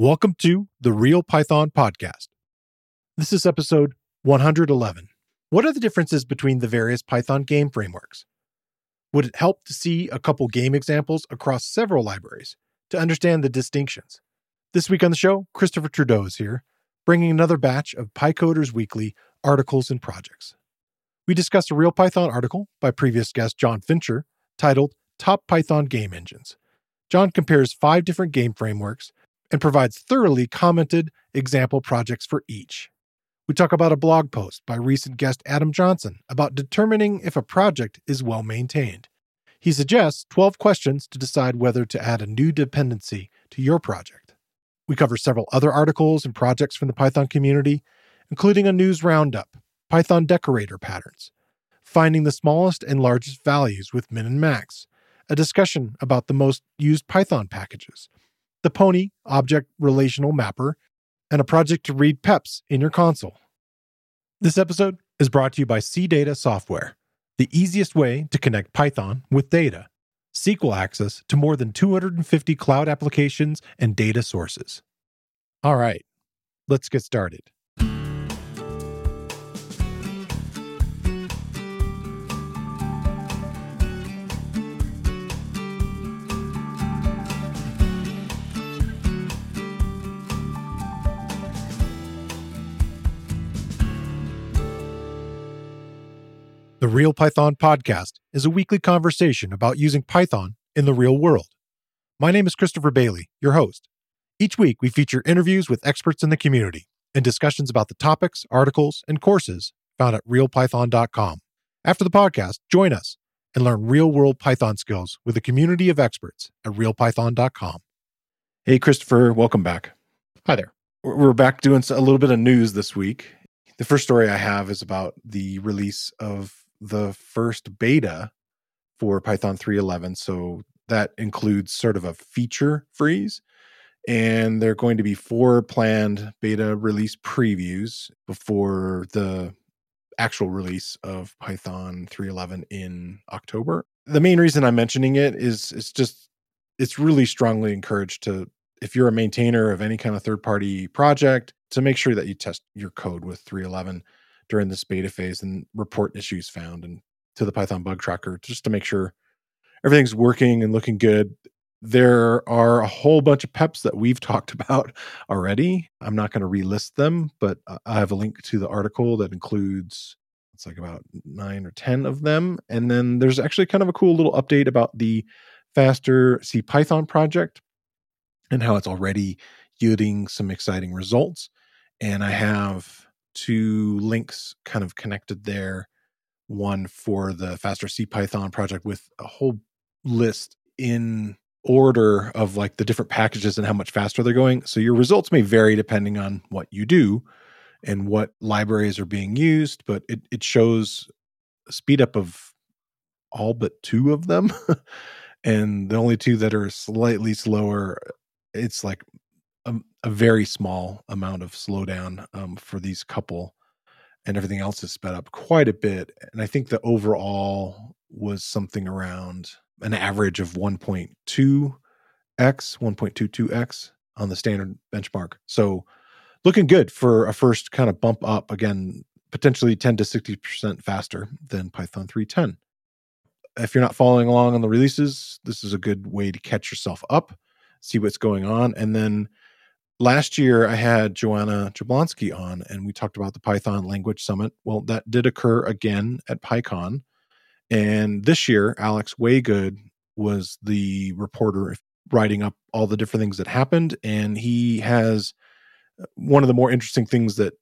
Welcome to the Real Python Podcast. This is episode 111. What are the differences between the various Python game frameworks? Would it help to see a couple game examples across several libraries to understand the distinctions? This week on the show, Christopher Trudeau is here, bringing another batch of PyCoder's Weekly articles and projects. We discuss a Real Python article by previous guest Jon Fincher titled Top Python Game Engines. Jon compares five different game frameworks and provides thoroughly commented example projects for each. We talk about a blog post by recent guest Adam Johnson about determining if a project is well maintained. He suggests 12 questions to decide whether to add a new dependency to your project. We cover several other articles and projects from the Python community, including a news roundup, Python decorator patterns, finding the smallest and largest values with min and max, a discussion about the most used Python packages, the Pony object relational mapper, and a project to read PEPs in your console. This episode is brought to you by CData Software, the easiest way to connect Python with data. SQL access to more than 250 cloud applications and data sources. All right, let's get started. The Real Python Podcast is a weekly conversation about using Python in the real world. My name is Christopher Bailey, your host. Each week, we feature interviews with experts in the community and discussions about the topics, articles, and courses found at realpython.com. After the podcast, join us and learn real world Python skills with a community of experts at realpython.com. Hey, Christopher, welcome back. Hi there. We're back doing a little bit of news this week. The first story I have is about the release of the first beta for Python 3.11. So that includes sort of a feature freeze. And there are going to be four planned beta release previews before the actual release of Python 3.11 in October. The main reason I'm mentioning it is it's just it's really strongly encouraged to if you're a maintainer of any kind of third party project to make sure that you test your code with 3.11 during this beta phase and report issues found and to the Python bug tracker just to make sure everything's working and looking good. There are a whole bunch of PEPs that we've talked about already. I'm not going to relist them, but I have a link to the article that includes it's like about nine or 10 of them. And then there's actually kind of a cool little update about the faster CPython project and how it's already yielding some exciting results. And I have two links kind of connected there. One for the faster CPython project with a whole list in order of like the different packages and how much faster they're going. So your results may vary depending on what you do and what libraries are being used, but it, it shows a speed up of all but two of them. and the only two that are slightly slower, it's like a, very small amount of slowdown um, for these couple, and everything else is sped up quite a bit. And I think the overall was something around an average of 1.2x, 1.22x on the standard benchmark. So looking good for a first kind of bump up again, potentially 10 to 60% faster than Python 3.10. If you're not following along on the releases, this is a good way to catch yourself up, see what's going on, and then last year I had Joanna Jablonski on and we talked about the Python Language Summit. Well, that did occur again at PyCon. And this year, Alex Waygood was the reporter writing up all the different things that happened. And he has uh, one of the more interesting things that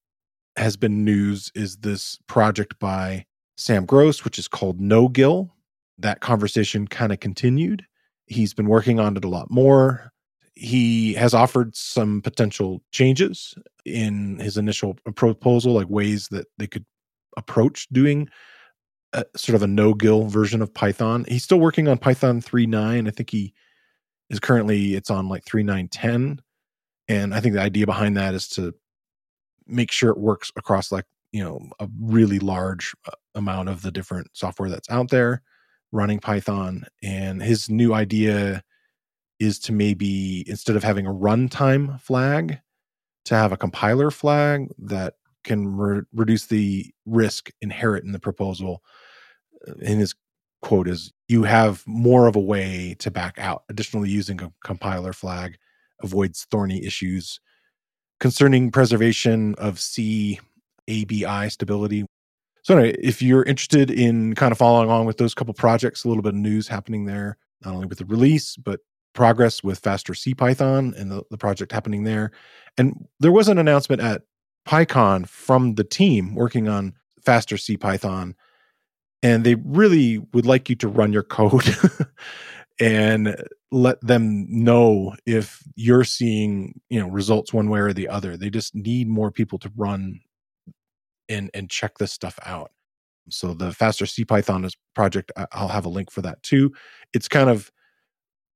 has been news is this project by Sam Gross, which is called nogil. That conversation kind of continued. He's been working on it a lot more he has offered some potential changes in his initial proposal, like ways that they could approach doing a, sort of a nogil version of Python. He's still working on Python 3.9. I think he is currently it's on like 3.9.10. And I think the idea behind that is to make sure it works across like, you know, a really large uh, amount of the different software that's out there running Python. And his new idea is to maybe instead of having a runtime flag, to have a compiler flag that can re- reduce the risk inherent in the proposal. Uh, in his quote is, "You have more of a way to back out." Additionally, using a compiler flag avoids thorny issues concerning preservation of C ABI stability. So, anyway, if you're interested in kind of following along with those couple projects, a little bit of news happening there, not only with the release, but progress with faster CPython and the, the project happening there. And there was an announcement at PyCon from the team working on faster CPython. And they really would like you to run your code and let them know if you're seeing, you know, results one way or the other. They just need more people to run and and check this stuff out. So the faster CPython is project, I'll have a link for that too. It's kind of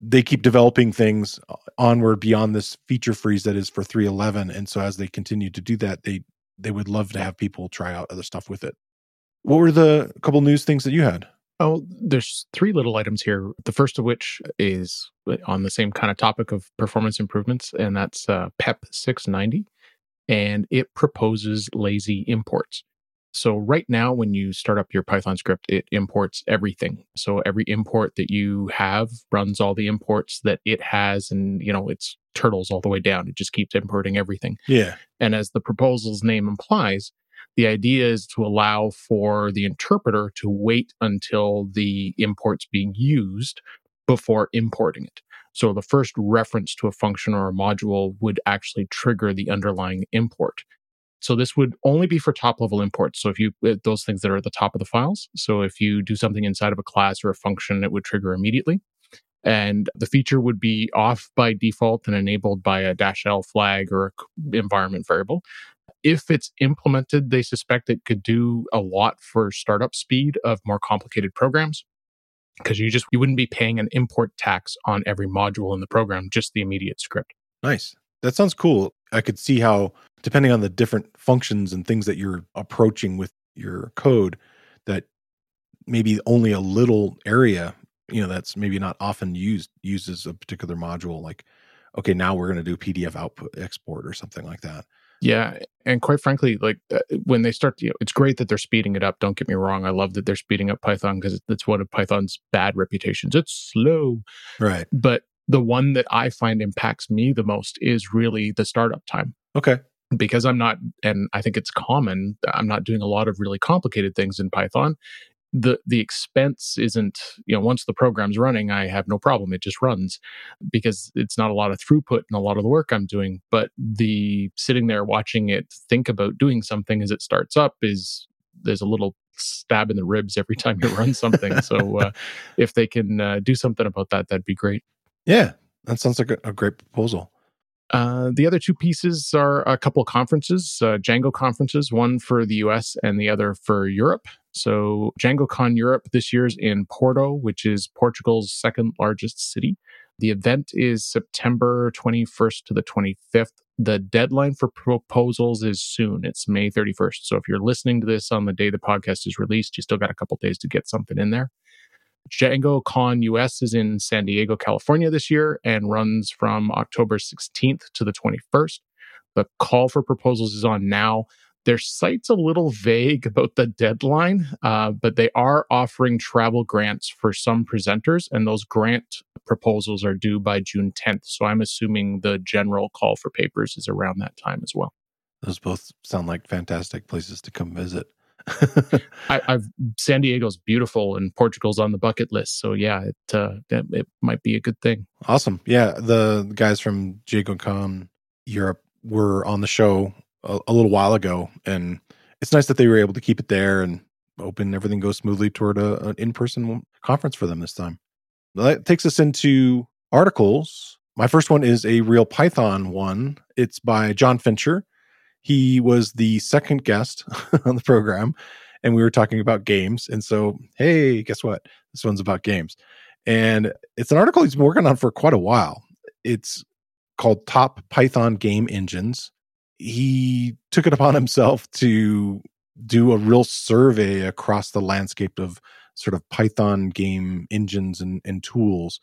they keep developing things uh, onward beyond this feature freeze that is for 311 and so as they continue to do that they they would love to have people try out other stuff with it. What were the couple news things that you had? Oh there's three little items here the first of which is on the same kind of topic of performance improvements and that's uh, pep 690 and it proposes lazy imports so right now, when you start up your Python script, it imports everything. So every import that you have runs all the imports that it has, and you know it's turtles all the way down. It just keeps importing everything. Yeah. And as the proposal's name implies, the idea is to allow for the interpreter to wait until the import's being used before importing it. So the first reference to a function or a module would actually trigger the underlying import. So this would only be for top level imports. So if you uh, those things that are at the top of the files. So if you do something inside of a class or a function, it would trigger immediately. And the feature would be off by default and enabled by a dash L flag or environment variable. If it's implemented, they suspect it could do a lot for startup speed of more complicated programs because you just you wouldn't be paying an import tax on every module in the program, just the immediate script. Nice. That sounds cool. I could see how, depending on the different functions and things that you're approaching with your code, that maybe only a little area, you know, that's maybe not often used uses a particular module. Like, okay, now we're going to do PDF output export or something like that. Yeah, and quite frankly, like uh, when they start, you know, it's great that they're speeding it up. Don't get me wrong; I love that they're speeding up Python because it's one of Python's bad reputations. It's slow, right? But the one that I find impacts me the most is really the startup time. Okay. Because I'm not, and I think it's common, I'm not doing a lot of really complicated things in Python. The the expense isn't, you know, once the program's running, I have no problem. It just runs because it's not a lot of throughput and a lot of the work I'm doing. But the sitting there watching it think about doing something as it starts up is there's a little stab in the ribs every time you run something. so uh, if they can uh, do something about that, that'd be great. Yeah, that sounds like a, a great proposal. Uh, the other two pieces are a couple of conferences, uh, Django conferences, one for the US and the other for Europe. So, DjangoCon Europe this year is in Porto, which is Portugal's second largest city. The event is September 21st to the 25th. The deadline for proposals is soon. It's May 31st. So, if you're listening to this on the day the podcast is released, you still got a couple days to get something in there. DjangoCon US is in San Diego, California this year and runs from October 16th to the 21st. The call for proposals is on now. Their site's a little vague about the deadline, uh, but they are offering travel grants for some presenters, and those grant proposals are due by June 10th. So I'm assuming the general call for papers is around that time as well. Those both sound like fantastic places to come visit. I, have San Diego's beautiful and Portugal's on the bucket list. So yeah, it uh, it, it might be a good thing. Awesome. Yeah, the guys from DjangoCon Europe were on the show a, a, little while ago, and it's nice that they were able to keep it there and open. Everything goes smoothly toward a, an in person conference for them this time. That takes us into articles. My first one is a real Python one. It's by Jon Fincher he was the second guest on the program and we were talking about games. And so, hey, guess what? This one's about games. And it's an article he's been working on for quite a while. It's called Top Python Game Engines. He took it upon himself to do a real survey across the landscape of sort of Python game engines and, and tools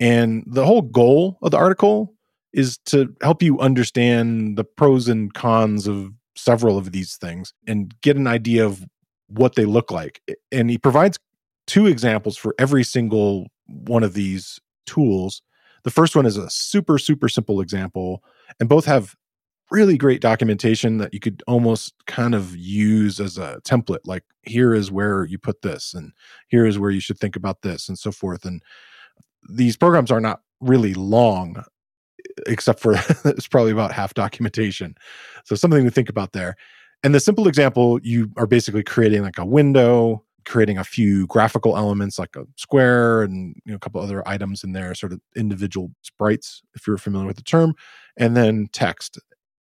And the whole goal of the article is to help you understand the pros and cons of several of these things and get an idea of what they look like. And he provides two examples for every single one of these tools. The first one is a super, super simple example, and both have really great documentation that you could almost kind of use as a template. Like, here is where you put this, and here is where you should think about this, and so forth. And these programs are not really long except for it's probably about half documentation. So something to think about there. And the simple example, you are basically creating like a window, creating a few graphical elements like a square and you know, a couple other items in there, sort of individual sprites, if you're familiar with the term, and then text.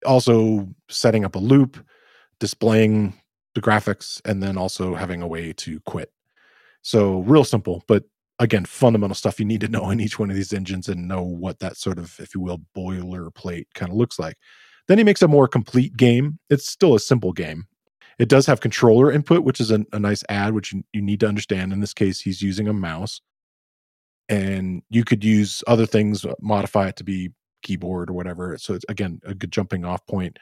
Also setting up a loop, displaying the graphics, and then also having a way to quit. So real simple, but again fundamental stuff you need to know in each one of these engines and know what that sort of if you will boilerplate kind of looks like. Then he makes a more complete game. It's still a simple game. It does have controller input which is a, a nice add which you, you need to understand. In this case he's using a mouse. And you could use other things uh, modify it to be keyboard or whatever. So it's again a good jumping off point.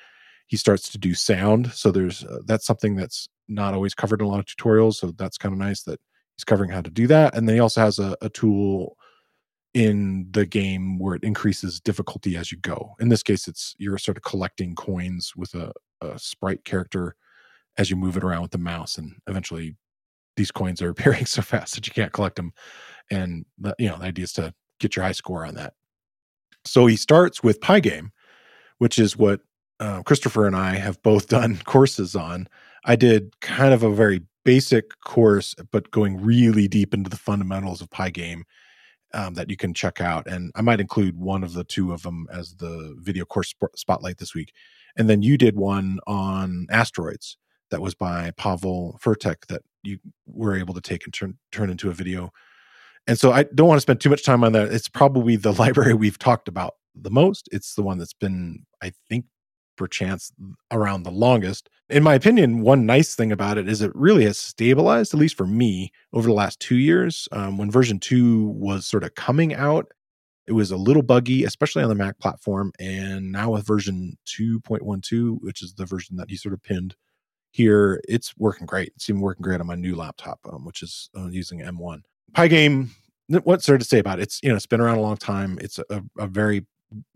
He starts to do sound. So there's uh, that's something that's not always covered in a lot of tutorials. So that's kind of nice that he's covering how to do that and then he also has a, a tool in the game where it increases difficulty as you go. In this case it's you're sort of collecting coins with a, a sprite character as you move it around with the mouse and eventually these coins are appearing so fast that you can't collect them and the, you know the idea is to get your high score on that. So he starts with pie pygame which is what uh, christopher and i have both done courses on. I did kind of a very basic course, but going really deep into the fundamentals of Pygame um, that you can check out. And I might include one of the two of them as the video course spotlight this week. And then you did one on asteroids that was by Pawel Fertyk that you were able to take and turn turn into a video. And so I don't want to spend too much time on that. It's probably the library we've talked about the most. It's the one that's been, I think, perchance around the longest. In my opinion, one nice thing about it is it really has stabilized, at least for me, over the last two years. Um, when version two was sort of coming out, it was a little buggy, especially on the Mac platform. And now with version 2.12, which is the version that he sort of pinned here, it's working great. It's even working great on my new laptop, um, which is uh, using M1. Pygame, what's there to say about it? It's, you know, it's been around a long time. It's a, a very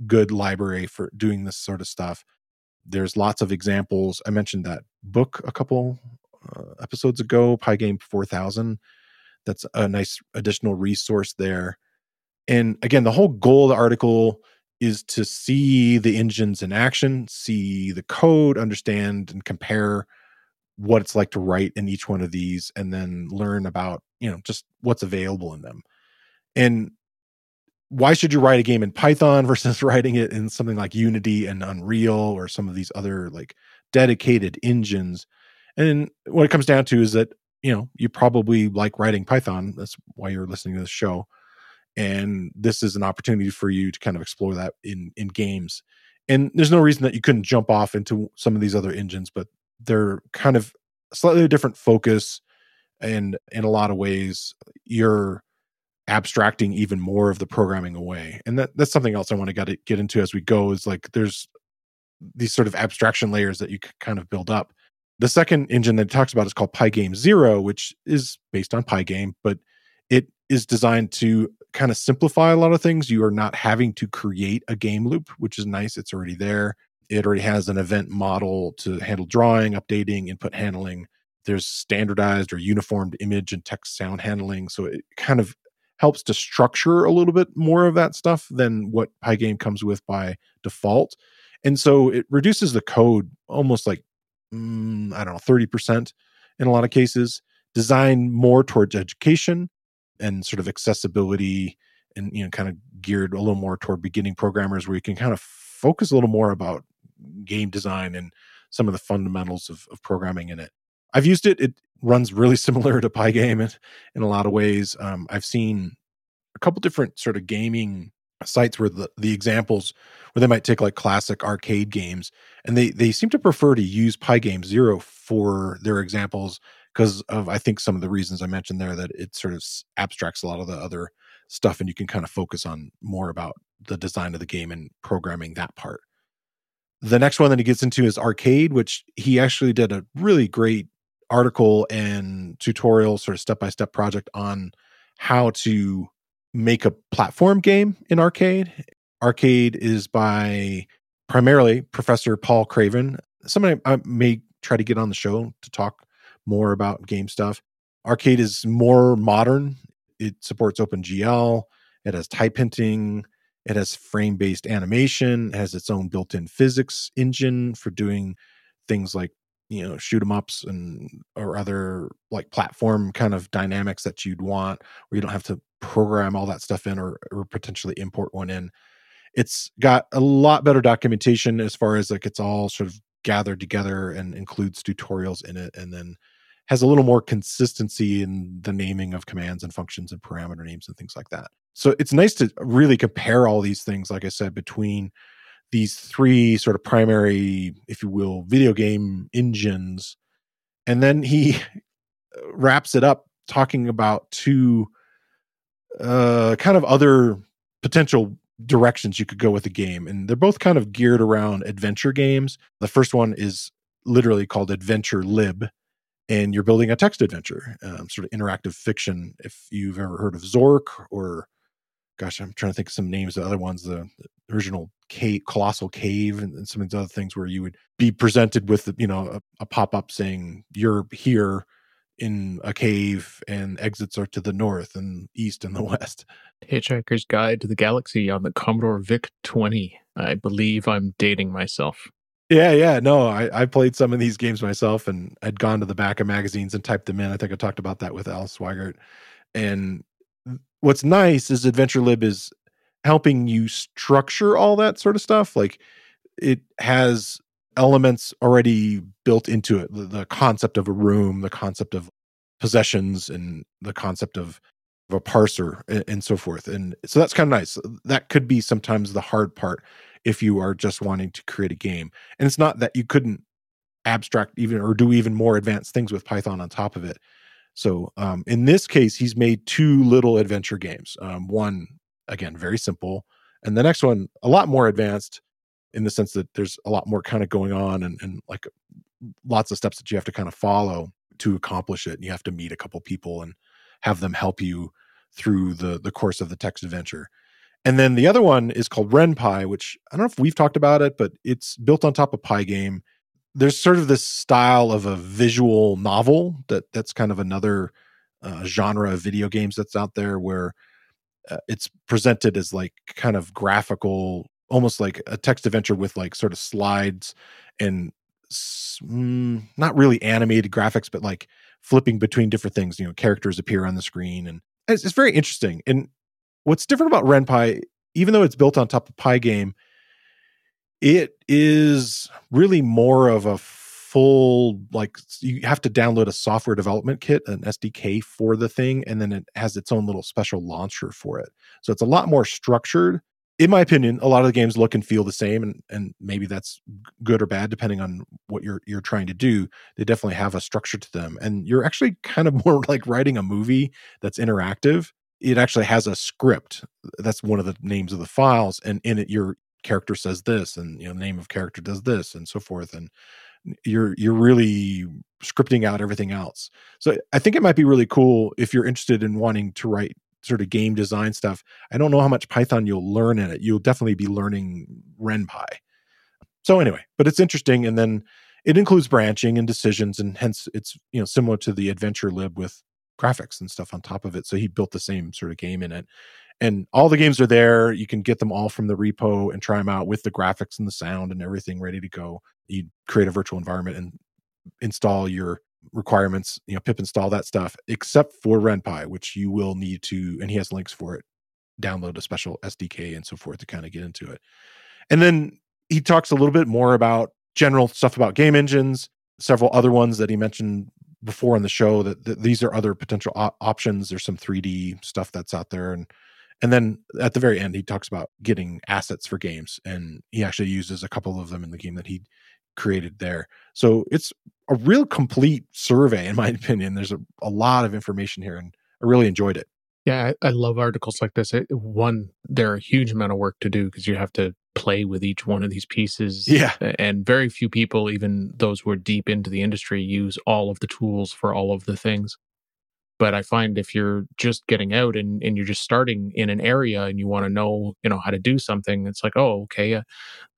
good library for doing this sort of stuff there's lots of examples. I mentioned that book a couple uh, episodes ago, Pygame 4000. That's a nice additional resource there. And again, the whole goal of the article is to see the engines in action, see the code, understand and compare what it's like to write in each one of these, and then learn about, you know, just what's available in them. And why should you write a game in Python versus writing it in something like Unity and Unreal or some of these other like dedicated engines? And what it comes down to is that, you know, you probably like writing Python. That's why you're listening to this show. And this is an opportunity for you to kind of explore that in in games. And there's no reason that you couldn't jump off into some of these other engines, but they're kind of slightly different focus and in a lot of ways you're abstracting even more of the programming away. And that that's something else i want to get get into as we go is like there's these sort of abstraction layers that you kind of build up. The second engine that it talks about is called pygame zero which is based on pygame but it is designed to kind of simplify a lot of things. You are not having to create a game loop which is nice it's already there. It already has an event model to handle drawing updating input handling. There's standardized or uniformed image and text sound handling so it kind of helps to structure a little bit more of that stuff than what Pygame comes with by default. And so it reduces the code almost like, mm, I don't know, 30% in a lot of cases, designed more towards education and sort of accessibility and, you know, kind of geared a little more toward beginning programmers where you can kind of focus a little more about game design and some of the fundamentals of, of programming in it. I've used it. It runs really similar to Pygame in, in a lot of ways. Um, I've seen a couple different sort of gaming sites where the, the examples where they might take like classic arcade games and they they seem to prefer to use Pygame Zero for their examples because of I think some of the reasons I mentioned there that it sort of abstracts a lot of the other stuff and you can kind of focus on more about the design of the game and programming that part. The next one that he gets into is arcade, which he actually did a really great article and tutorial, sort of step by step project on how to make a platform game in arcade. Arcade is by primarily Professor Paul Craven. Somebody I may try to get on the show to talk more about game stuff. Arcade is more modern. It supports OpenGL. It has type hinting. It has frame based animation. It has its own built in physics engine for doing things like you know shoot 'em ups and or other like platform kind of dynamics that you'd want where you don't have to program all that stuff in or, or potentially import one in. It's got a lot better documentation as far as like it's all sort of gathered together and includes tutorials in it and then has a little more consistency in the naming of commands and functions and parameter names and things like that. So it's nice to really compare all these things like i said between these three sort of primary if you will video game engines. And then he wraps it up talking about two uh kind of other potential directions you could go with the game. And they're both kind of geared around adventure games. The first one is literally called adventurelib and you're building a text adventure um, sort of interactive fiction if you've ever heard of zork or gosh i'm trying to think of some names the other ones the, original cave colossal cave and, and, some of these other things where you would be presented with you know a, a pop-up saying you're here in a cave and exits are to the north and east and the west. Hitchhiker's Guide to the Galaxy on the Commodore VIC 20. I believe I'm dating myself. Yeah, yeah. No, I, I played some of these games myself and I'd gone to the back of magazines and typed them in. I think I talked about that with Al Sweigart. And what's nice is adventurelib is helping you structure all that sort of stuff. Like it has elements already built into it the, the, concept of a room the concept of possessions and the concept of, of a parser and, and, so forth and so that's kind of nice that could be sometimes the hard part if you are just wanting to create a game and it's not that you couldn't abstract even or do even more advanced things with python on top of it so um, in this case he's made two little adventure games um, one again very simple and the next one a lot more advanced in the sense that there's a lot more kind of going on and, and like lots of steps that you have to kind of follow to accomplish it. And you have to meet a couple people and have them help you through the the course of the text adventure. And then the other one is called Ren'Py, which I don't know if we've talked about it, but it's built on top of Pygame. There's sort of this style of a visual novel that that's kind of another uh, genre of video games that's out there where uh, it's presented as like kind of graphical almost like a text adventure with like sort of slides and mm, not really animated graphics, but like flipping between different things. You know, characters appear on the screen, and it's, it's very interesting. And what's different about Ren'Py, even though it's built on top of Pygame, it is really more of a full like you have to download a software development kit an sdk for the thing and then it has its own little special launcher for it so it's a lot more structured in my opinion, a lot of the games look and feel the same, and and maybe that's good or bad depending on what you're you're trying to do. They definitely have a structure to them, and you're actually kind of more like writing a movie that's interactive. It actually has a script. That's one of the names of the files, and in it, your character says this, and you know, the name of character does this, and so forth, and you're you're really scripting out everything else. So I think it might be really cool if you're interested in wanting to write sort of game design stuff, I don't know how much Python you'll learn in it. You'll definitely be learning Ren'Py. So anyway, but it's interesting, and then it includes branching and decisions, and hence it's you know similar to the adventurelib with graphics and stuff on top of it. So he built the same sort of game in it, and all the games are there. You can get them all from the repo and try them out with the graphics and the sound and everything ready to go. You create a virtual environment and install your requirements, you know, pip install that stuff, except for Ren'Py, which you will need to, and he has links for it, download a special SDK and so forth to kind of get into it. And then he talks a little bit more about general stuff about game engines, several other ones that he mentioned before on the show that, that these are other potential op- options. There's some 3D stuff that's out there. And and then at the very end, he talks about getting assets for games, and he actually uses a couple of them in the game that he created there. So it's a real complete survey, in my opinion. There's a, a lot of information here, and I really enjoyed it. Yeah, I, I love articles like this. It, one, there are a huge amount of work to do because you have to play with each one of these pieces. Yeah. And very few people, even those who are deep into the industry, use all of the tools for all of the things. But I find if you're just getting out and, and you're just starting in an area and you want to know, you know, how to do something, it's like, oh, okay, uh,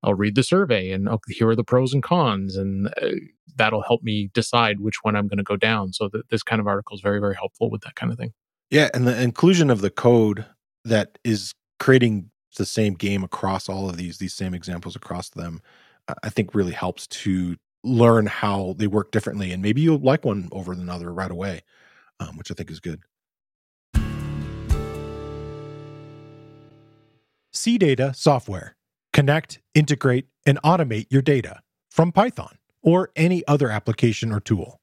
I'll read the survey and here are the pros and cons, and uh, that'll help me decide which one I'm going to go down. So th- this kind of article is very, very helpful with that kind of thing. Yeah, and the inclusion of the code that is creating the same game across all of these, these same examples across them, I think really helps to learn how they work differently, and maybe you'll like one over another right away um, which I think is good. CData software. Connect, integrate, and automate your data from Python or any other application or tool.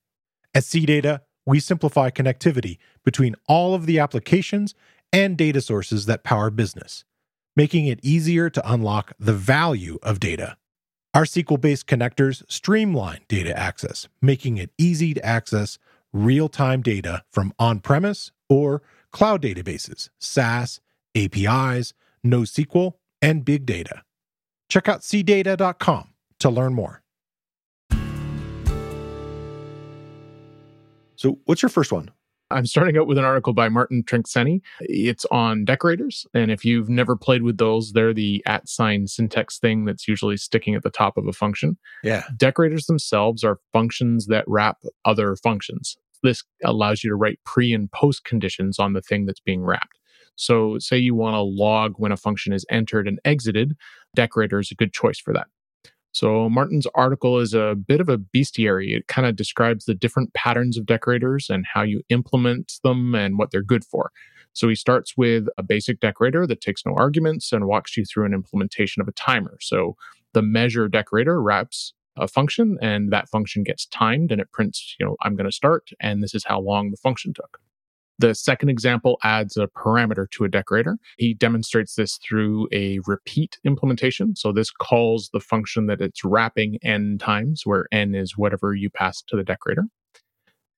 At CData, we simplify connectivity between all of the applications and data sources that power business, making it easier to unlock the value of data. Our SQL based connectors streamline data access, making it easy to access real time data from on premise or cloud databases, SaaS, APIs, NoSQL, and big data. Check out cdata.com to learn more. So, what's your first one? I'm starting out with an article by Martin Trencseni. It's on decorators. And if you've never played with those, they're the at sign syntax thing that's usually sticking at the top of a function. Yeah. Decorators themselves are functions that wrap other functions. This allows you to write pre and post conditions on the thing that's being wrapped. So, say you want to log when a function is entered and exited, decorator is a good choice for that. So, Martin's article is a bit of a bestiary. It kind of describes the different patterns of decorators and how you implement them and what they're good for. So, he starts with a basic decorator that takes no arguments and walks you through an implementation of a timer. So, the measure decorator wraps a function and that function gets timed and it prints, you know, I'm going to start and this is how long the function took. The second example adds a parameter to a decorator. He demonstrates this through a repeat implementation. So this calls the function that it's wrapping n times, where n is whatever you pass to the decorator.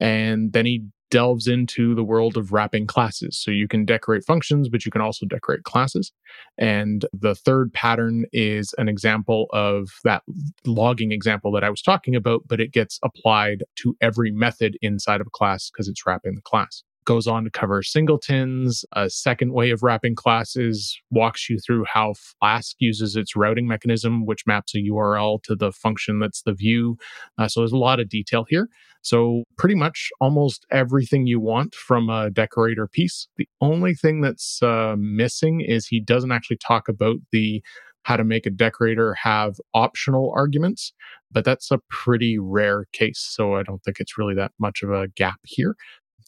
And then he delves into the world of wrapping classes. So you can decorate functions, but you can also decorate classes. And the third pattern is an example of that logging example that I was talking about, but it gets applied to every method inside of a class because it's wrapping the class goes on to cover singletons. A second way of wrapping classes walks you through how Flask uses its routing mechanism, which maps a URL to the function that's the view. Uh, so there's a lot of detail here. So, pretty much almost everything you want from a decorator piece. The only thing that's uh, missing is he doesn't actually talk about the how to make a decorator have optional arguments, but that's a pretty rare case. So I don't think it's really that much of a gap here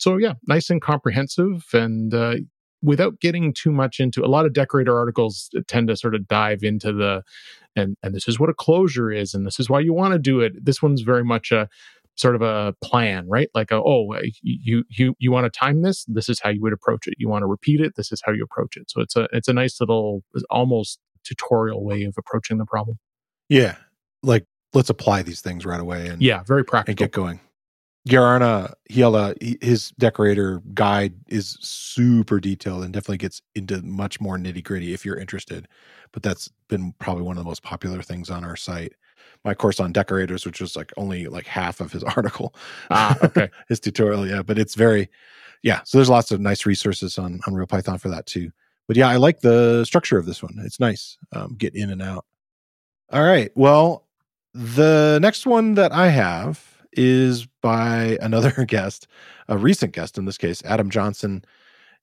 so yeah, nice and comprehensive, and uh, without getting too much into a lot of decorator articles tend to sort of dive into the and and this is what a closure is, and this is why you want to do it. This one's very much a sort of a plan, right? Like, a, oh, you you you want to time this? This is how you would approach it. You want to repeat it? This is how you approach it. So it's a it's a nice little almost tutorial way of approaching the problem. Yeah, like let's apply these things right away and yeah, very practical. And get going. Garana Hiela, his decorator guide is super detailed and definitely gets into much more nitty gritty if you're interested. But that's been probably one of the most popular things on our site. My course on decorators, which was like only like half of his article, ah, okay, his tutorial, yeah. But it's very, yeah. So there's lots of nice resources on on Real Python for that too. But yeah, I like the structure of this one. It's nice. Um, get in and out. All right. Well, the next one that I have is by another guest, a recent guest in this case, Adam Johnson.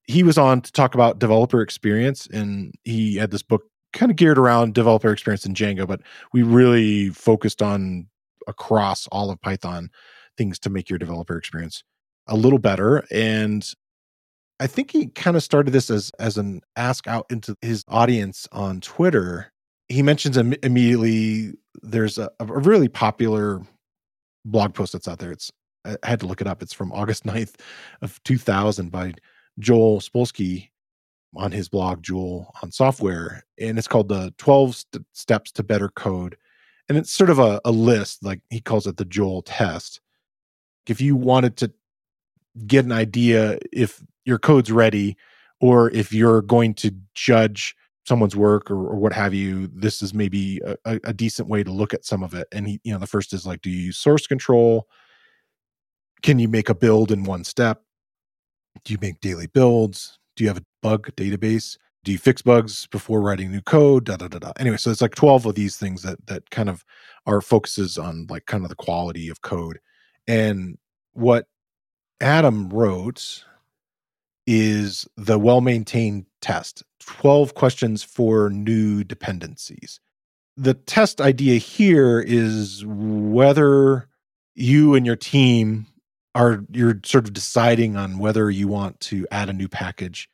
He was on to talk about developer experience, and he had this book kind of geared around developer experience in Django, but we really focused on across all of Python things to make your developer experience a little better. And I think he kind of started this as as an ask out into his audience on Twitter. He mentions Im- immediately there's a, a really popular blog post that's out there. It's I had to look it up. It's from August 9th of 2000 by Joel Spolsky on his blog Joel on software and it's called the 12 st- steps to better code and it's sort of a, a list like he calls it the Joel test if you wanted to get an idea if your code's ready or if you're going to judge someone's work or, or what have you, this is maybe a, a, decent way to look at some of it. And he, you know, the first is like, do you use source control? Can you make a build in one step? Do you make daily builds? Do you have a bug database? Do you fix bugs before writing new code? Da, da, da, da. Anyway, so it's like 12 of these things that that kind of are focuses on like kind of the quality of code. And what Adam wrote is the well maintained test 12 questions for new dependencies. The test idea here is whether you and your team are you're sort of deciding on whether you want to add a new package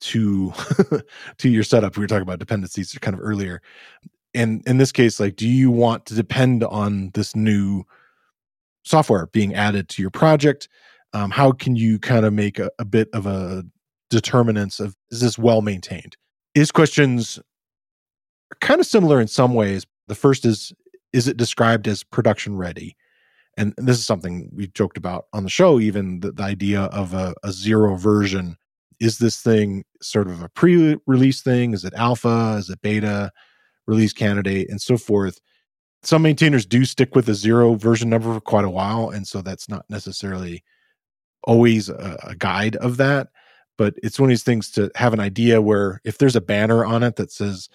to to your setup we were talking about dependencies kind of earlier. And in this case like do you want to depend on this new software being added to your project? Um, how can you kind of make a, a bit of a determinants of is this well maintained? Is questions are kind of similar in some ways. The first is is it described as production ready and this is something we joked about on the show even the, the idea of a, a, zero version. Is this thing sort of a pre-release thing? Is it alpha? Is it beta? Release candidate and so forth. Some maintainers do stick with a zero version number for quite a while and so that's not necessarily always a, a guide of that but it's one of these things to have an idea where if there's a banner on it that says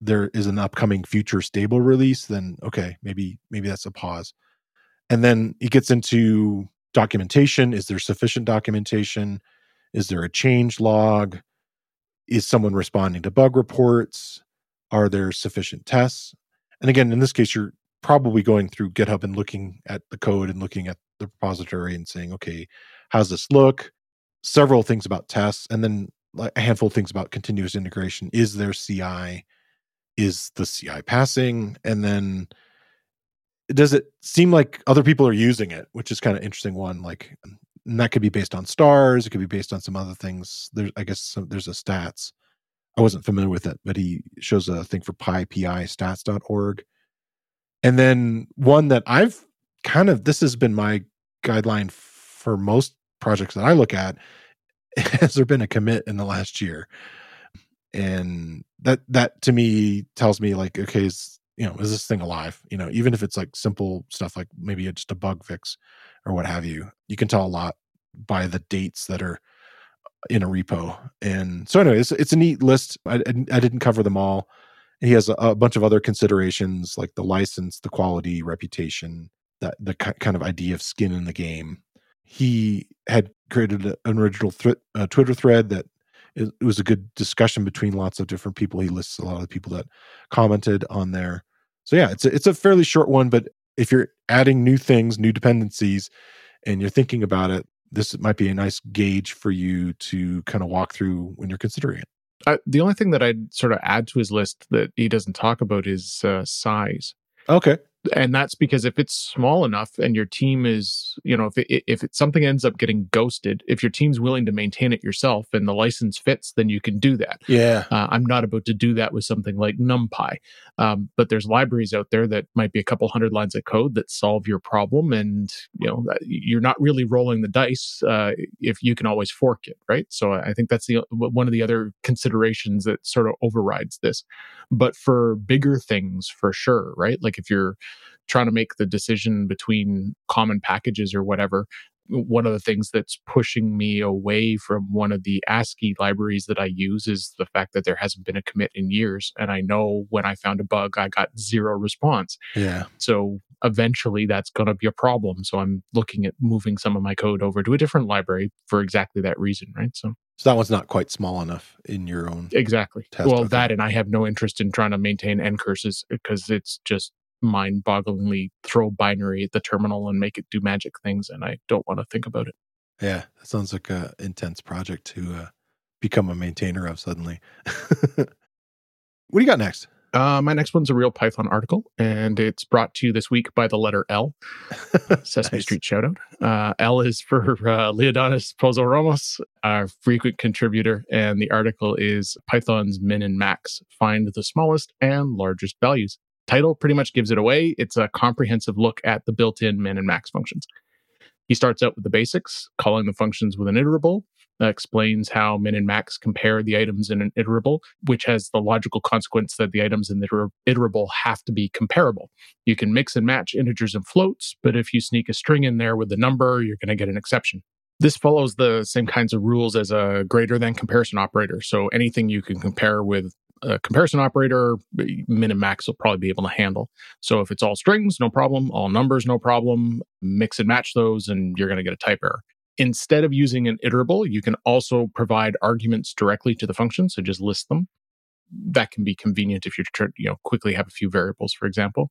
there is an upcoming future stable release then okay maybe maybe that's a pause and then it gets into documentation. Is there sufficient documentation? Is there a change log? Is someone responding to bug reports? Are there sufficient tests? And again in this case you're probably going through github and looking at the code and looking at the repository and saying okay how's this look? Several things about tests and then a handful of things about continuous integration. Is there ci is the ci passing? And then does it seem like other people are using it which is kind of interesting one like that could be based on stars it could be based on some other things. There's i guess some, there's a stats. I wasn't familiar with it but he shows a thing for pypistats.org and then one that i've kind of this has been my guideline for most projects that i look at has there been a commit in the last year? And that that to me tells me like okay is you know is this thing alive? You know even if it's like simple stuff like maybe just a bug fix or what have you you can tell a lot by the dates that are uh, in a repo. And so anyway it's, it's a neat list. I, I didn't cover them all. He has a, a, bunch of other considerations like the license the quality reputation that the kind of idea of skin in the game. He had created an original th- uh, twitter thread that it, was a good discussion between lots of different people. He lists a lot of the people that commented on there so yeah, it's a, it's a fairly short one, but if you're adding new things, new dependencies, and you're thinking about it, this might be a nice gauge for you to kind of walk through when you're considering it. Uh, the only thing that I'd sort of add to his list that he doesn't talk about is uh, size. Okay and that's because if it's small enough and your team is you know if it, if it, something ends up getting ghosted if your team's willing to maintain it yourself and the license fits then you can do that. Yeah. Uh, i'm not about to do that with something like numpy. Um, but there's libraries out there that might be a couple hundred lines of code that solve your problem and you know you're not really rolling the dice uh, if you can always fork it right? So i think that's the one of the other considerations that sort of overrides this. But for bigger things for sure right? Like if you're trying to make the decision between common packages or whatever one of the things that's pushing me away from one of the ASCII libraries that I use is the fact that there hasn't been a commit in years. And I know when I found a bug, I got zero response. Yeah. So eventually that's going to be a problem. So I'm looking at moving some of my code over to a different library for exactly that reason. Right. So. So that one's not quite small enough in your own exactly. Well, that and I have no interest in trying to maintain ncurses because it's just mind bogglingly throw binary at the terminal and make it do magic things. And I don't want to think about it. Yeah, that sounds like an intense project to uh, become a maintainer of suddenly. what do you got next? Uh, my next one's a real Python article, and it's brought to you this week by the letter L. Sesame nice. Street shoutout. Uh, L is for uh, Leodanis Pozo Ramos, our frequent contributor, and the article is Python's min and max. Find the smallest and largest values title pretty much gives it away. It's a comprehensive look at the built in min and max functions. He starts out with the basics, calling the functions with an iterable, that explains how min and max compare the items in an iterable, which has the logical consequence that the items in the iterable have to be comparable. You can mix and match integers and floats, but if you sneak a string in there with the number, you're going to get an exception. This follows the same kinds of rules as a greater than comparison operator. So anything you can compare with a comparison operator, eh, min and max will probably be able to handle. So if it's all strings, no problem. All numbers, no problem. Mix and match those, and you're going to get a type error. Instead of using an iterable, you can also provide arguments directly to the function. So just list them. That can be convenient if you're you know, quickly have a few variables, for example.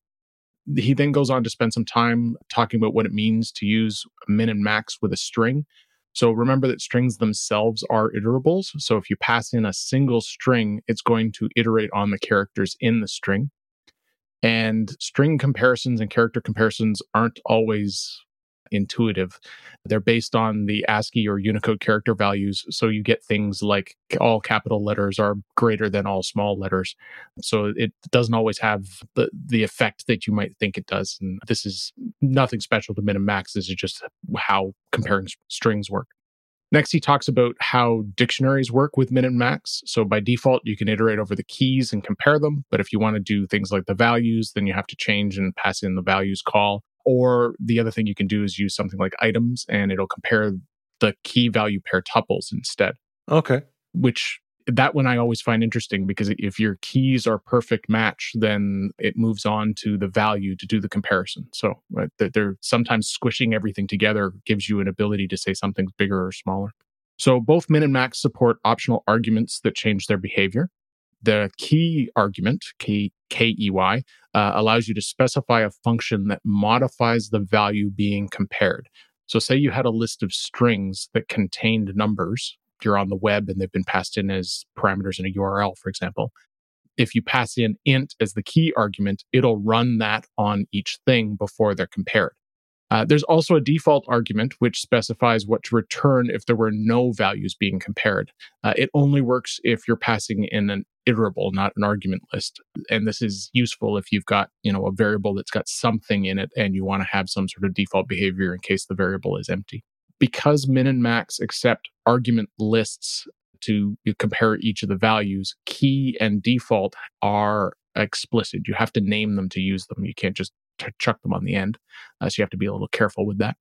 He then goes on to spend some time talking about what it means to use min and max with a string. So remember that strings themselves are iterables. So if you pass in a single string, it's going to iterate on the characters in the string. And string comparisons and character comparisons aren't always intuitive. They're based on the ASCII or Unicode character values. So you get things like all capital letters are greater than all small letters. So it doesn't always have the, the effect that you might think it does. And this is nothing special to min and max. This is just how comparing strings work. Next, he talks about how dictionaries work with min and max. So by default, you can iterate over the keys and compare them. But if you want to do things like the values, then you have to change and pass in the values call. Or the other thing you can do is use something like items and it'll compare the key value pair tuples instead. Okay. Which that one I always find interesting because if your keys are perfect match, then it moves on to the value to do the comparison. So uh, right, they're sometimes squishing everything together gives you an ability to say something's bigger or smaller. So both min and max support optional arguments that change their behavior. The key argument, K E Y, uh, allows you to specify a function that modifies the value being compared. So, say you had a list of strings that contained numbers. You're on the web and they've been passed in as parameters in a URL, for example. If you pass in int as the key argument, it'll run that on each thing before they're compared. Uh, there's also a default argument which specifies what to return if there were no values being compared. Uh, it only works if you're passing in an iterable, not an argument list. And this is useful if you've got, you know, a variable that's got something in it and you want to have some sort of default behavior in case the variable is empty. Because min and max accept argument lists to compare each of the values, key and default are explicit. You have to name them to use them. You can't just t- chuck them on the end. Uh, so you have to be a little careful with that.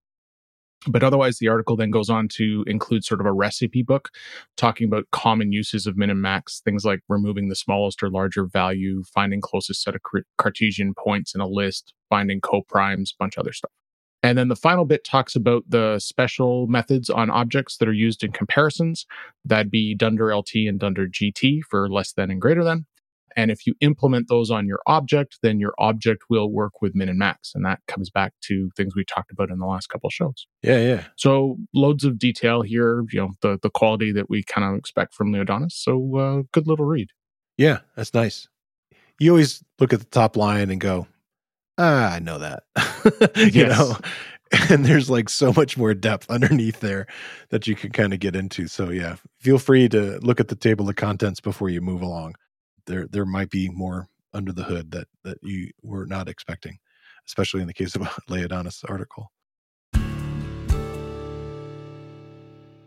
But otherwise, the article then goes on to include sort of a recipe book talking about common uses of min and max, things like removing the smallest or larger value, finding closest set of Cartesian points in a list, finding coprimes, bunch of other stuff. And then the final bit talks about the special methods on objects that are used in comparisons. That'd be dunder LT and dunder GT for less than and greater than. And if you implement those on your object, then your object will work with min and max. And that comes back to things we talked about in the last couple shows. Yeah, yeah. So loads of detail here, you know, the, the quality that we kind of expect from Leodanis. So uh, good little read. Yeah, that's nice. You always look at the top line and go, ah, I know that. you yes. know, and there's like so much more depth underneath there that you can kind of get into. So yeah, feel free to look at the table of contents before you move along there there might be more under the hood that that you were not expecting, especially in the case of Leodanis' article.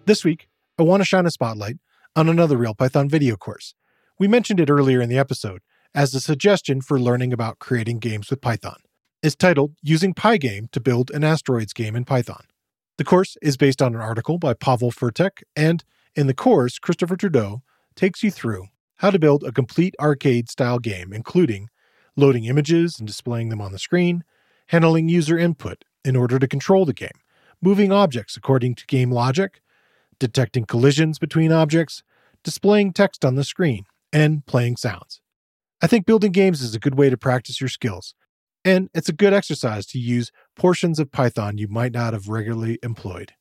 This week, I want to shine a spotlight on another Real Python video course. We mentioned it earlier in the episode as a suggestion for learning about creating games with Python. It's titled Using Pygame to Build an Asteroids Game in Python. The course is based on an article by Pawel Fertyk, and in the course, Christopher Trudeau takes you through how to build a complete arcade style game, including loading images and displaying them on the screen, handling user input in order to control the game, moving objects according to game logic, detecting collisions between objects, displaying text on the screen, and playing sounds. I think building games is a good way to practice your skills, and it's a good exercise to use portions of Python you might not have regularly employed.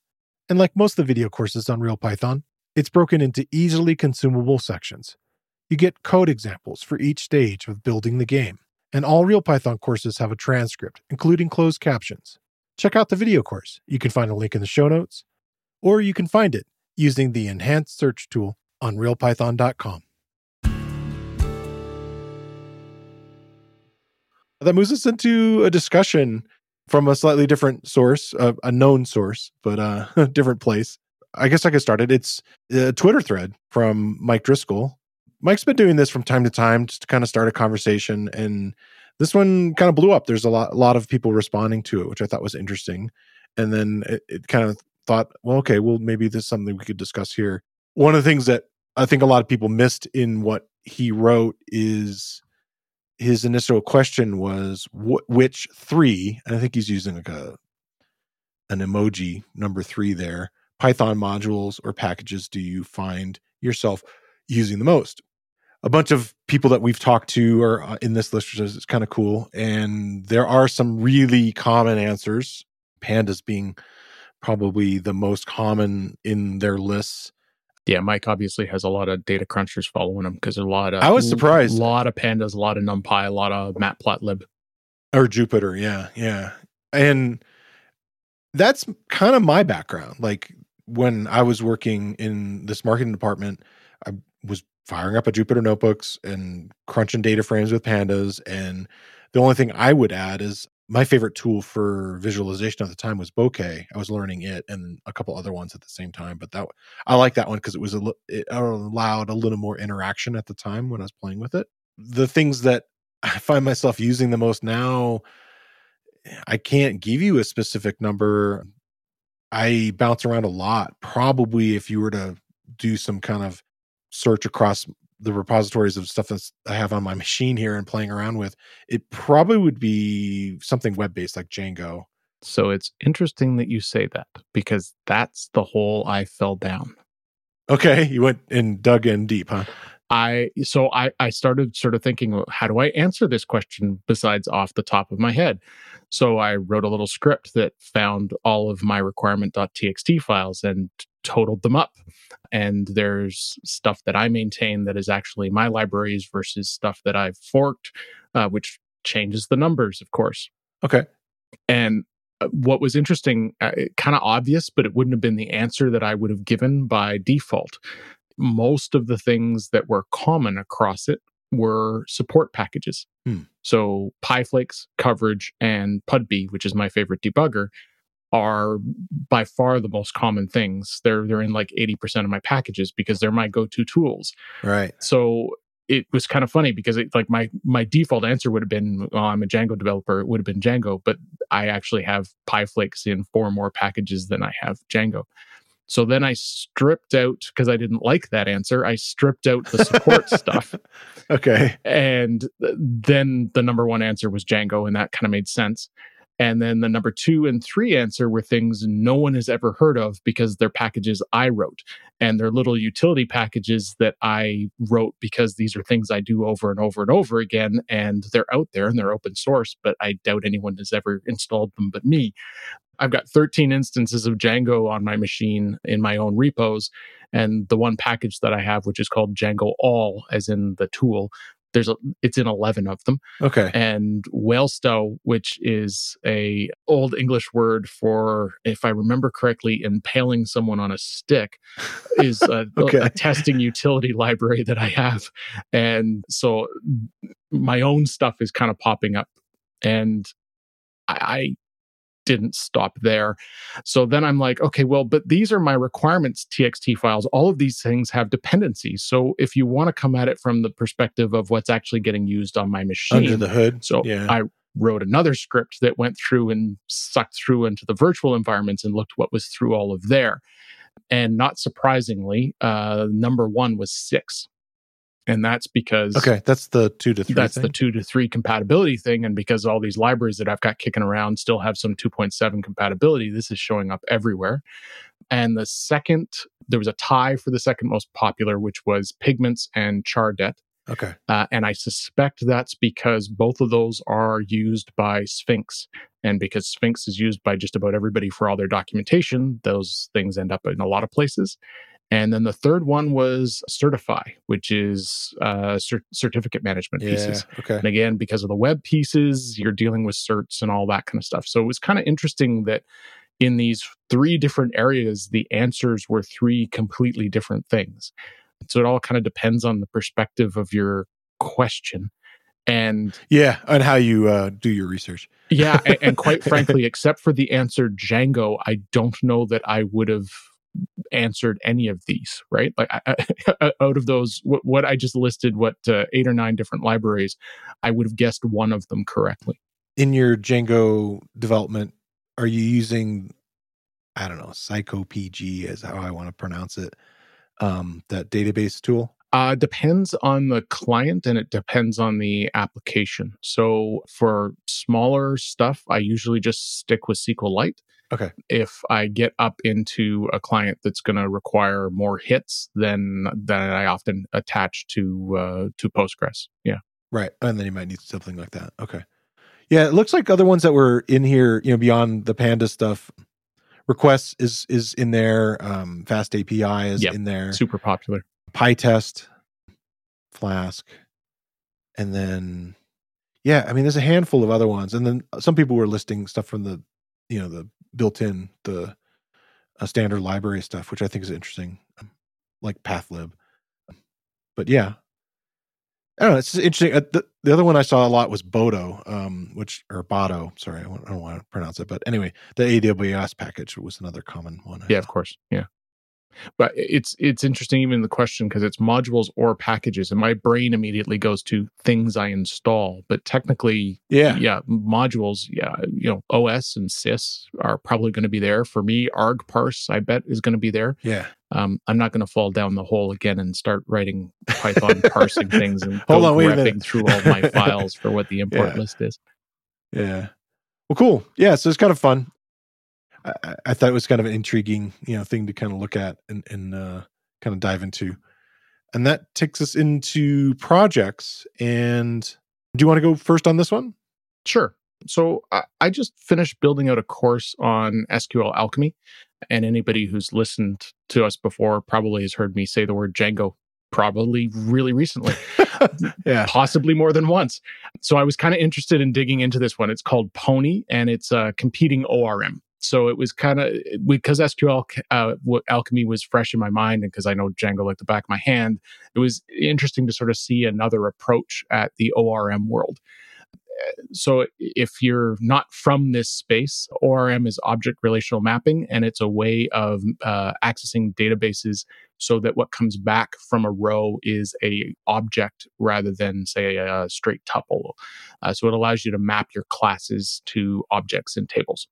And like most of the video courses on Real Python, it's broken into easily consumable sections. You get code examples for each stage of building the game, and all Real Python courses have a transcript, including closed captions. Check out the video course. You can find a link in the show notes, or you can find it using the enhanced search tool on realpython.com. That moves us into a discussion from a slightly different source, uh, a known source, but uh, a different place I guess I could start it. It's a Twitter thread from Mike Driscoll. Mike's been doing this from time to time just to kind of start a conversation. And this one kind of blew up. There's a lot, a lot of people responding to it, which I thought was interesting. And then it, it kind of thought, well, okay, well, maybe this is something we could discuss here. One of the things that I think a lot of people missed in what he wrote is his initial question was wh- which three and i think he's using like a an emoji number three there python modules or packages do you find yourself using the most a bunch of people that we've talked to are uh, in this list which is kind of cool and there are some really common answers pandas being probably the most common in their lists yeah, Mike obviously has a lot of data crunchers following him because a lot of I was surprised. A lot of pandas, a lot of NumPy, a lot of Matplotlib. Or Jupyter, yeah, yeah. And that's kind of my background. Like when I was working in this marketing department, I was firing up a Jupyter notebooks and crunching data frames with pandas. And the only thing I would add is my favorite tool for visualization at the time was Bokeh. I was learning it and a couple other ones at the same time, but that I like that one because it was a it allowed a little more interaction at the time when I was playing with it. The things that I find myself using the most now, I can't give you a specific number. I bounce around a lot. Probably if you were to do some kind of search across the repositories of stuff that I have on my machine here and playing around with, it probably would be something web based like Django. So it's interesting that you say that because that's the hole I fell down. Okay, you went and dug in deep, huh? I so I I started sort of thinking, how do I answer this question besides off the top of my head? So I wrote a little script that found all of my requirement.txt files and totaled them up. And there's stuff that I maintain that is actually my libraries versus stuff that I've forked, uh, which changes the numbers, of course. Okay. And uh, what was interesting, uh, kind of obvious, but it wouldn't have been the answer that I would have given by default. Most of the things that were common across it were support packages. Hmm. So PyFlakes, coverage, and PuDB, which is my favorite debugger, are by far the most common things. They're they're in like 80% of my packages because they're my go-to tools. Right. So it was kind of funny because it like my my default answer would have been oh, I'm a Django developer. It would have been Django, but I actually have PyFlakes in four more packages than I have Django. So then I stripped out because I didn't like that answer. I stripped out the support stuff. Okay. And then the number one answer was Django, and that kind of made sense. And then the number two and three answer were things no one has ever heard of because they're packages I wrote and they're little utility packages that I wrote because these are things I do over and over and over again. And they're out there and they're open source, but I doubt anyone has ever installed them but me. I've got 13 instances of Django on my machine in my own repos. And the one package that I have, which is called Django Awl, as in the tool, there's a it's in 11 of them. Okay. And waelstow which is a old english word for if i remember correctly impaling someone on a stick is a, okay. a, a testing utility library that i have. And so my own stuff is kind of popping up. And I, didn't stop there. So then I'm like, okay, well, but these are my requirements TXT files. All of these things have dependencies. So if you want to come at it from the perspective of what's actually getting used on my machine, under the hood. So yeah. I wrote another script that went through and sucked through into the virtual environments and looked what was through all of there. And not surprisingly, uh, number one was six and that's because okay that's the two to three that's thing? the two to three compatibility thing. And because all these libraries that i've got kicking around still have some 2.7 compatibility this is showing up everywhere. And the second there was a tie for the second most popular which was Pygments and chardet okay. Uh, and i suspect that's because both of those are used by sphinx. And because sphinx is used by just about everybody for all their documentation those things end up in a lot of places and then the third one was certifi, which is uh, cert- certificate management yeah, pieces. Okay. And again, because of the web pieces, you're dealing with certs and all that kind of stuff. So it was kind of interesting that in these three different areas, the answers were three completely different things. So it all kind of depends on the perspective of your question. And yeah, and how you uh, do your research. yeah. And, and quite frankly, except for the answer Django, I don't know that I would have answered any of these, right? Like I, I, out of those, what, what, I just listed, what uh, eight or nine different libraries, I would have guessed one of them correctly. In your Django development, are you using, I don't know, psycopg is how I want to pronounce it, um, that database tool? Uh, depends on the client and it depends on the application. So for smaller stuff, I usually just stick with SQLite. Okay. If I get up into a client that's going to require more hits, then then I often attach to uh, to Postgres. Yeah. Right, and then you might need something like that. Okay. Yeah, it looks like other ones that were in here, you know, beyond the Panda stuff. Requests is is in there. Um, FastAPI is yep. in there. Super popular. PyTest, Flask, and then yeah, I mean, there's a handful of other ones, and then some people were listing stuff from the you know the built-in the uh, standard library stuff, which I think is interesting, um, like Pathlib. But yeah, I don't know. It's interesting. Uh, the, the other one I saw a lot was Boto, um, which or Bodo. Sorry, I don't, I don't want to pronounce it, but anyway, the AWS package was another common one. I yeah, of course. Yeah. But it's it's interesting even the question because it's modules or packages, and my brain immediately goes to things I install. But technically, yeah, yeah, modules, yeah, you know, OS and sys are probably going to be there for me. argparse, I bet, is going to be there. Yeah, um, I'm not going to fall down the hole again and start writing Python parsing things and hold on, wait through all my files for what the import yeah. list is. Yeah. Well, cool. Yeah, so it's kind of fun. I, I, thought it was kind of an intriguing, you know, thing to kind of look at and, and uh, kind of dive into. And that takes us into projects. And do you want to go first on this one? Sure. So I, I just finished building out a course on SQLAlchemy. And anybody who's listened to us before probably has heard me say the word Django probably really recently. yeah. Possibly more than once. So I was kind of interested in digging into this one. It's called Pony and it's a competing ORM so it was kind of because SQL uh, Alchemy was fresh in my mind, and because I know Django like the back of my hand, it was interesting to sort of see another approach at the ORM world. So if you're not from this space, ORM is object relational mapping, and it's a way of uh, accessing databases so that what comes back from a row is a object rather than say a straight tuple. Uh, so it allows you to map your classes to objects in tables.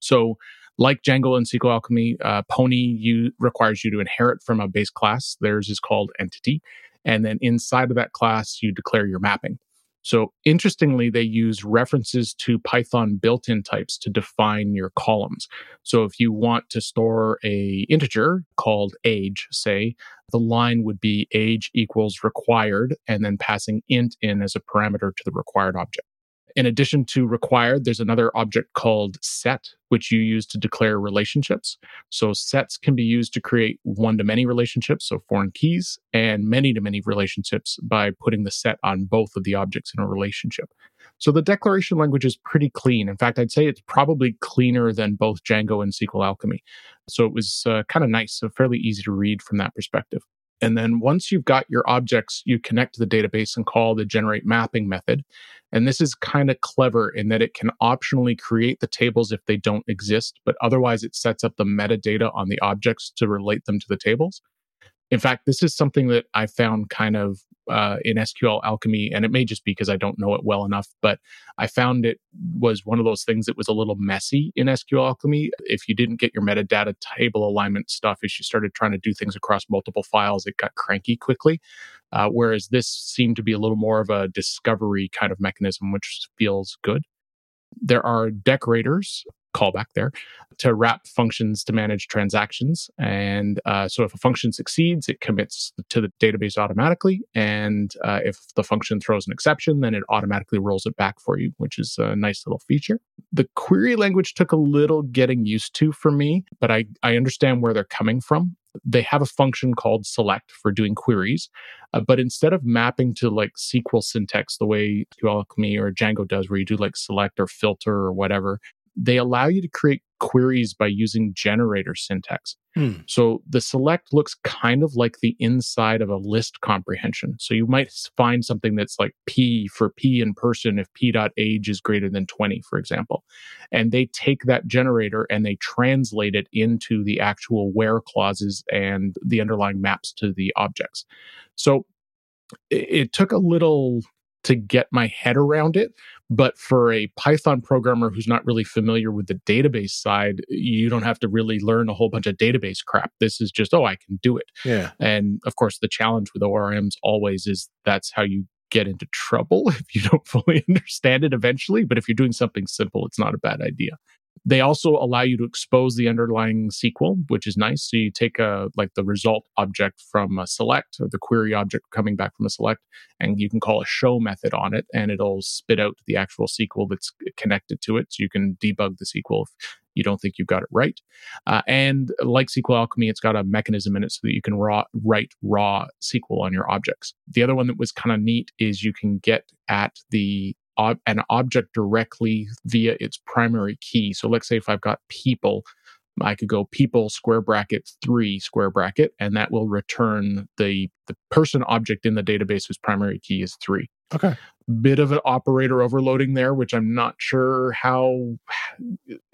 So, like Django and SQLAlchemy, uh, Pony you, requires you to inherit from a base class. Theirs is called Entity. And then inside of that class, you declare your mapping. So, interestingly, they use references to Python built in types to define your columns. So, if you want to store a integer called age, say, the line would be age equals required, and then passing int in as a parameter to the required object. In addition to required, there's another object called set, which you use to declare relationships. So sets can be used to create one to many relationships, so foreign keys, and many to many relationships by putting the set on both of the objects in a relationship. So the declaration language is pretty clean. In fact, I'd say it's probably cleaner than both Django and SQLAlchemy. So it was uh, kind of nice, so fairly easy to read from that perspective. And then once you've got your objects, you connect to the database and call the generate mapping method. And this is kind of clever in that it can optionally create the tables if they don't exist, but otherwise it sets up the metadata on the objects to relate them to the tables. In fact, this is something that I found kind of uh, in SQLAlchemy, and it may just be because I don't know it well enough, but I found it was one of those things that was a little messy in SQLAlchemy. If you didn't get your metadata table alignment stuff, as you started trying to do things across multiple files, it got cranky quickly. Uh, whereas this seemed to be a little more of a discovery kind of mechanism, which feels good. There are decorators callback there to wrap functions to manage transactions. And uh, so if a function succeeds, it commits to the database automatically. And uh, if the function throws an exception, then it automatically rolls it back for you, which is a nice little feature. The query language took a little getting used to for me, but I, I understand where they're coming from they have a function called select for doing queries. Uh, but instead of mapping to like SQL syntax the way Alchemy or Django does, where you do like select or filter or whatever, they allow you to create queries by using generator syntax. Hmm. So the select looks kind of like the inside of a list comprehension. So you might find something that's like P for P in person if P dot age is greater than 20, for example. And they take that generator and they translate it into the actual where clauses and the underlying maps to the objects. So it, it took a little to get my head around it. But for a Python programmer who's not really familiar with the database side, you don't have to really learn a whole bunch of database crap. This is just, oh, I can do it. Yeah. And of course, the challenge with ORMs always is that's how you get into trouble if you don't fully understand it eventually. But if you're doing something simple, it's not a bad idea. They also allow you to expose the underlying SQL, which is nice. So you take a like the result object from a select or the query object coming back from a select, and you can call a show method on it, and it'll spit out the actual SQL that's connected to it. So you can debug the SQL if you don't think you've got it right. Uh, and like SQLAlchemy, it's got a mechanism in it so that you can raw, write raw SQL on your objects. The other one that was kind of neat is you can get at the ob- an object directly via its primary key. So let's say if I've got people, I could go people square bracket three square bracket, and that will return the the person object in the database whose primary key is three. Okay. Bit of an operator overloading there, which I'm not sure how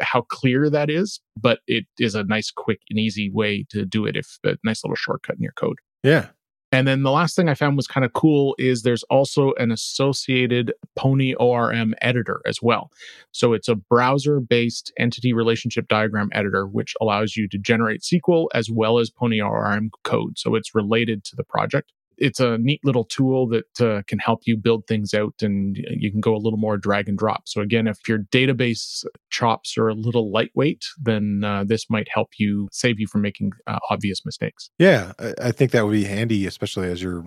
how clear that is, but it is a nice, quick, and easy way to do it. If a nice little shortcut in your code. Yeah. And then the last thing I found was kind of cool is there's also an associated Pony ORM editor as well. So it's a browser based entity relationship diagram editor, which allows you to generate SQL as well as Pony ORM code. So it's related to the project it's a neat little tool that uh, can help you build things out and you can go a little more drag and drop. So, again, if your database chops are a little lightweight, then uh, this might help you save you from making uh, obvious mistakes. Yeah, I, I think that would be handy, especially as you're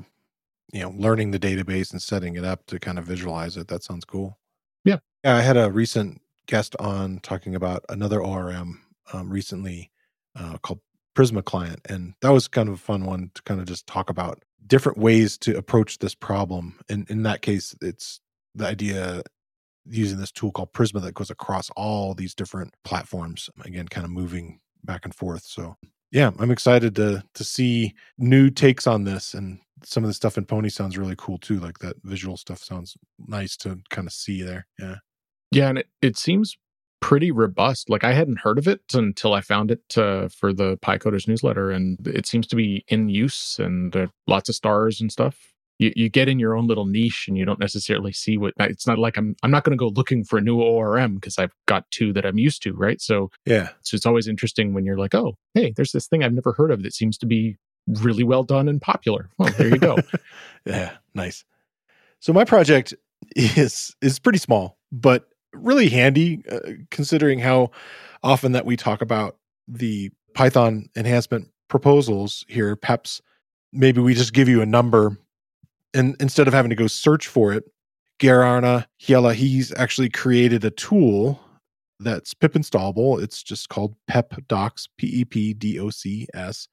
you know learning the database and setting it up to kind of visualize it that sounds cool yeah, yeah i had a recent guest on talking about another orm um, recently uh, called prisma client and that was kind of a fun one to kind of just talk about different ways to approach this problem. And in that case, it's the idea using this tool called Prisma that goes across all these different platforms. Again, kind of moving back and forth. So yeah, I'm excited to to see new takes on this and some of the stuff in Pony sounds really cool too. Like that visual stuff sounds nice to kind of see there. Yeah. Yeah, and it, it seems pretty robust. Like I hadn't heard of it until I found it uh, for the PyCoders newsletter, and it seems to be in use and uh, lots of stars and stuff. You, you get in your own little niche, and you don't necessarily see what. It's not like I'm I'm not going to go looking for a new ORM because I've got two that I'm used to, right? So yeah, so it's always interesting when you're like, oh, hey, there's this thing I've never heard of that seems to be really well done and popular. Well, there you go. yeah, nice. So my project is is pretty small, but really handy uh, considering how often that we talk about the Python enhancement proposals here, PEPs. Maybe we just give you a number and instead of having to go search for it, Geir Arne Hjelle, he's actually created a tool that's pip installable. It's just called PEP Docs, P E P D O C S.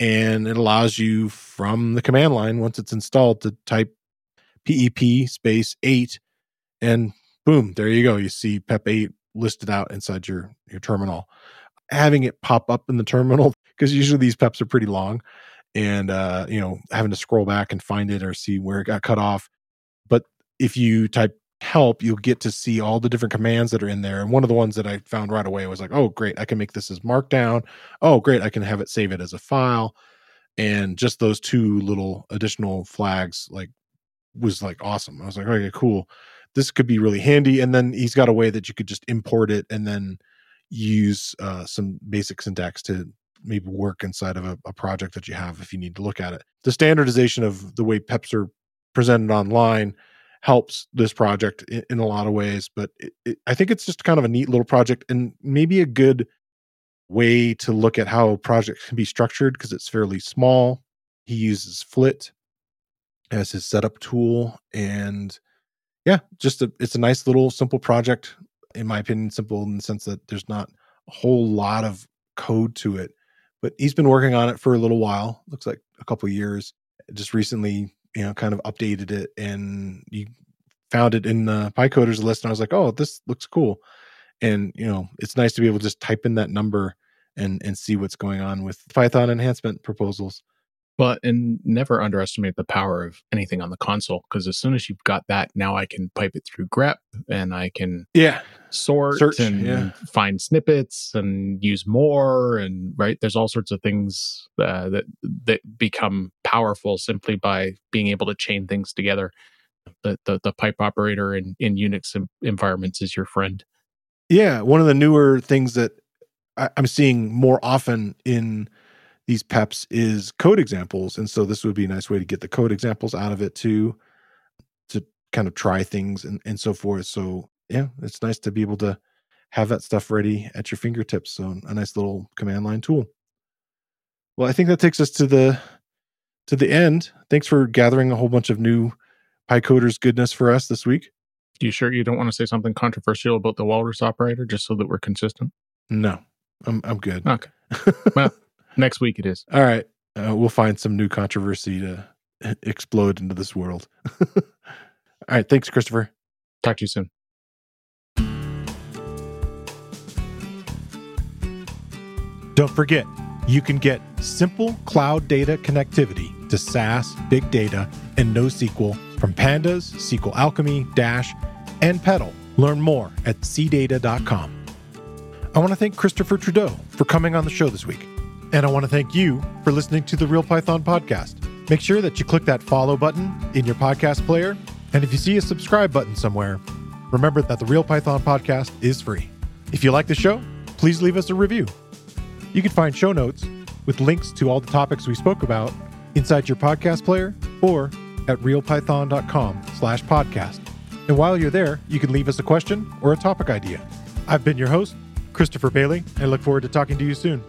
And it allows you from the command line, once it's installed, to type PEP space eight and boom, there you go. You see PEP 8 listed out inside your your terminal. Having it pop up in the terminal because usually these PEPs are pretty long, and uh, you know having to scroll back and find it or see where it got cut off. But if you type help, you'll get to see all the different commands that are in there. And one of the ones that I found right away was like, oh great, I can make this as markdown. Oh great, I can have it save it as a file. And just those two little additional flags like was like awesome. I was like, okay, cool this could be really handy. And then he's got a way that you could just import it and then use uh, some basic syntax to maybe work inside of a, a, project that you have if you need to look at it. The standardization of the way PEPs are presented online helps this project in, in a lot of ways, but it, it, I think it's just kind of a neat little project and maybe a good way to look at how projects can be structured because it's fairly small. He uses Flit as his setup tool and yeah, just a, it's a nice little simple project, in my opinion, simple in the sense that there's not a whole lot of code to it. But he's been working on it for a little while. Looks like a couple years. Just recently, you know, kind of updated it, and you found it in the PyCoders list, and I was like, oh, this looks cool. And you know, it's nice to be able to just type in that number and and see what's going on with Python enhancement proposals. But and never underestimate the power of anything on the console because as soon as you've got that, now I can pipe it through grep and I can Yeah, sort Search, and yeah. find snippets and use more and right there's all sorts of things uh, that that become powerful simply by being able to chain things together. The the, the pipe operator in in Unix environments is your friend. Yeah, one of the newer things that I, I'm seeing more often in these peps is code examples, and so this would be a nice way to get the code examples out of it too, to kind of try things and and so forth. So yeah, it's nice to be able to have that stuff ready at your fingertips. So a nice little command line tool. Well, I think that takes us to the to the end. Thanks for gathering a whole bunch of new PyCoders goodness for us this week. You sure you don't want to say something controversial about the walrus operator just so that we're consistent? No, I'm I'm good. Okay. Well, next week it is. All right. Uh, we'll find some new controversy to explode into this world. All right. Thanks, Christopher. Talk to you soon. Don't forget, you can get simple cloud data connectivity to SaaS, big data, and NoSQL from Pandas, SQLAlchemy, Dash, and petl. Learn more at cdata.com. I want to thank Christopher Trudeau for coming on the show this week. And I want to thank you for listening to the Real Python podcast. Make sure that you click that follow button in your podcast player. And if you see a subscribe button somewhere, remember that the Real Python podcast is free. If you like the show, please leave us a review. You can find show notes with links to all the topics we spoke about inside your podcast player or at realpython.com slash podcast. And while you're there, you can leave us a question or a topic idea. I've been your host, Christopher Bailey, and I look forward to talking to you soon.